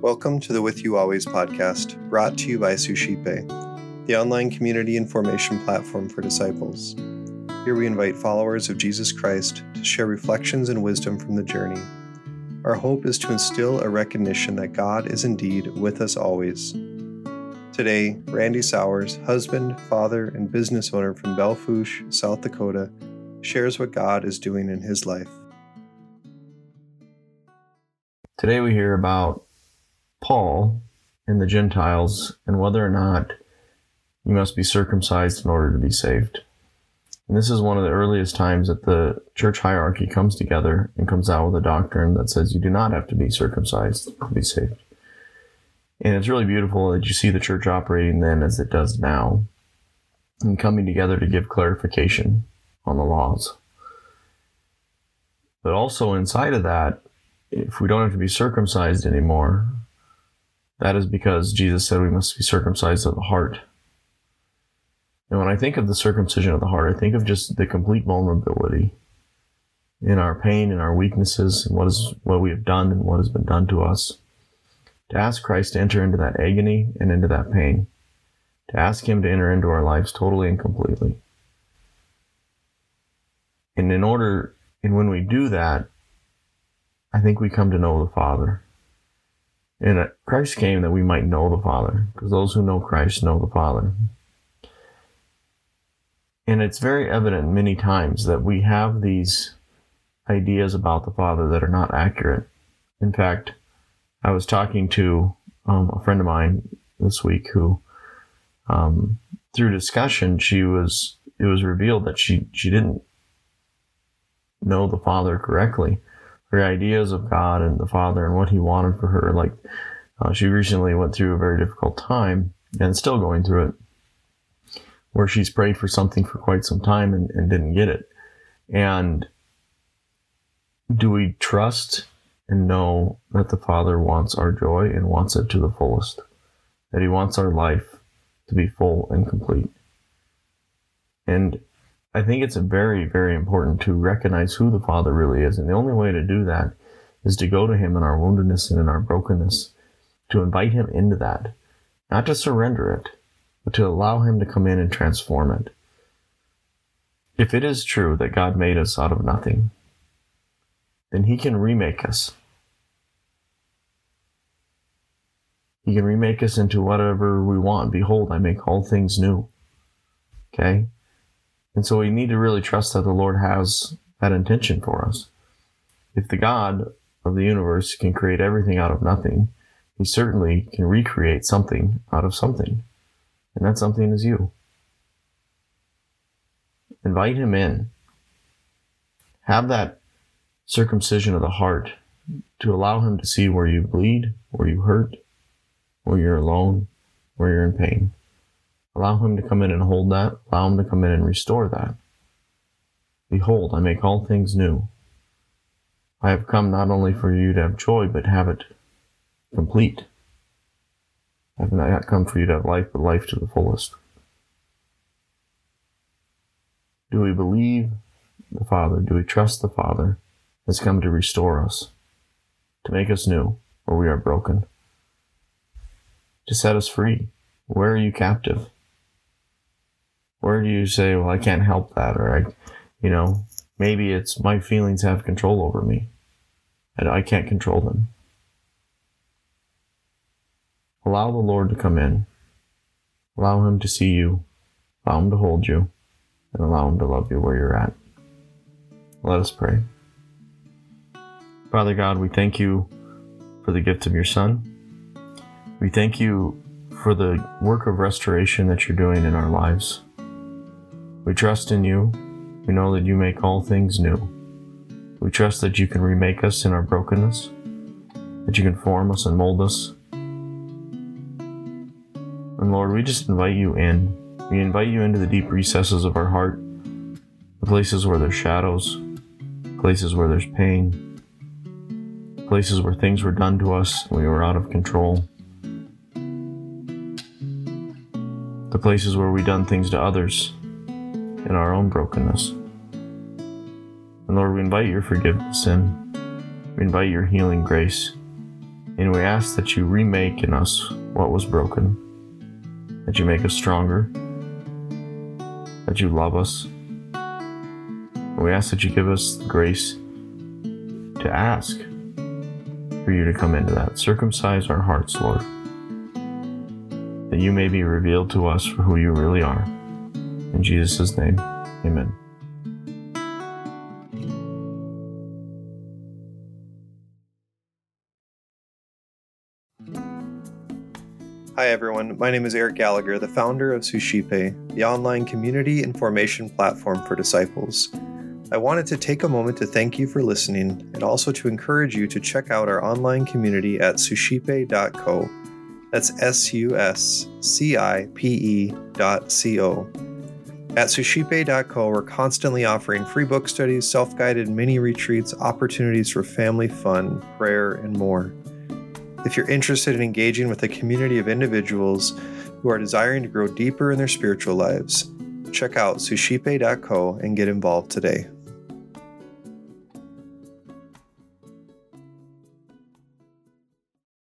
Welcome to the With You Always podcast, brought to you by Suscipe, the online community and formation platform for disciples. Here we invite followers of Jesus Christ to share reflections and wisdom from the journey. Our hope is to instill a recognition that God is indeed with us always. Today, Randy Sowers, husband, father, and business owner from Belle Fourche, South Dakota, shares what God is doing in his life. Today we hear about Paul and the Gentiles and whether or not you must be circumcised in order to be saved. And this is one of the earliest times that the church hierarchy comes together and comes out with a doctrine that says you do not have to be circumcised to be saved. And it's really beautiful that you see the church operating then as it does now and coming together to give clarification on the laws. But also inside of that, if we don't have to be circumcised anymore, that is because Jesus said we must be circumcised of the heart. And when I think of the circumcision of the heart, I think of just the complete vulnerability in our pain and our weaknesses and what is what we have done and what has been done to us. To ask Christ to enter into that agony and into that pain. To ask him to enter into our lives totally and completely. And in order and when we do that, I think we come to know the Father. And Christ came that we might know the Father, because those who know Christ know the Father. And it's very evident many times that we have these ideas about the Father that are not accurate. In fact, I was talking to um, a friend of mine this week who, um, through discussion, she was it was revealed that she she didn't know the Father correctly her ideas of God and the Father and what He wanted for her. Like uh, she recently went through a very difficult time and still going through it, where she's prayed for something for quite some time and, and didn't get it. And do we trust and know that the Father wants our joy and wants it to the fullest? That He wants our life to be full and complete. And I think it's very, very important to recognize who the Father really is. And the only way to do that is to go to Him in our woundedness and in our brokenness, to invite Him into that, not to surrender it, but to allow Him to come in and transform it. If it is true that God made us out of nothing, then He can remake us. He can remake us into whatever we want. Behold, I make all things new. Okay? And so we need to really trust that the Lord has that intention for us. If the God of the universe can create everything out of nothing, he certainly can recreate something out of something. And that something is you. Invite him in. Have that circumcision of the heart to allow him to see where you bleed, where you hurt, where you're alone, where you're in pain. Allow him to come in and hold that. Allow him to come in and restore that. Behold, I make all things new. I have come not only for you to have joy, but have it complete. I have not come for you to have life, but life to the fullest. Do we believe the Father? Do we trust the Father has come to restore us, to make us new where we are broken, to set us free? Where are you captive? Where do you say, well, I can't help that? Or I, you know, maybe it's my feelings have control over me and I can't control them. Allow the Lord to come in. Allow Him to see you. Allow Him to hold you. And allow Him to love you where you're at. Let us pray. Father God, we thank you for the gift of your Son. We thank you for the work of restoration that you're doing in our lives. We trust in you. We know that you make all things new. We trust that you can remake us in our brokenness, that you can form us and mold us. And Lord, we just invite you in. We invite you into the deep recesses of our heart, the places where there's shadows, places where there's pain, places where things were done to us we were out of control, the places where we done things to others in our own brokenness. And Lord, we invite your forgiveness in. We invite your healing grace, and we ask that you remake in us what was broken, that you make us stronger, that you love us. And We ask that you give us the grace to ask for you to come into that. Circumcise our hearts, Lord, that you may be revealed to us for who you really are. In Jesus' name, amen. Hi, everyone. My name is Eric Gallagher, the founder of Suscipe, the online community and formation platform for disciples. I wanted to take a moment to thank you for listening and also to encourage you to check out our online community at suscipe.co. That's S U S C I P E dot C O. At suscipe.co, we're constantly offering free book studies, self guided mini retreats, opportunities for family fun, prayer, and more. If you're interested in engaging with a community of individuals who are desiring to grow deeper in their spiritual lives, check out suscipe.co and get involved today.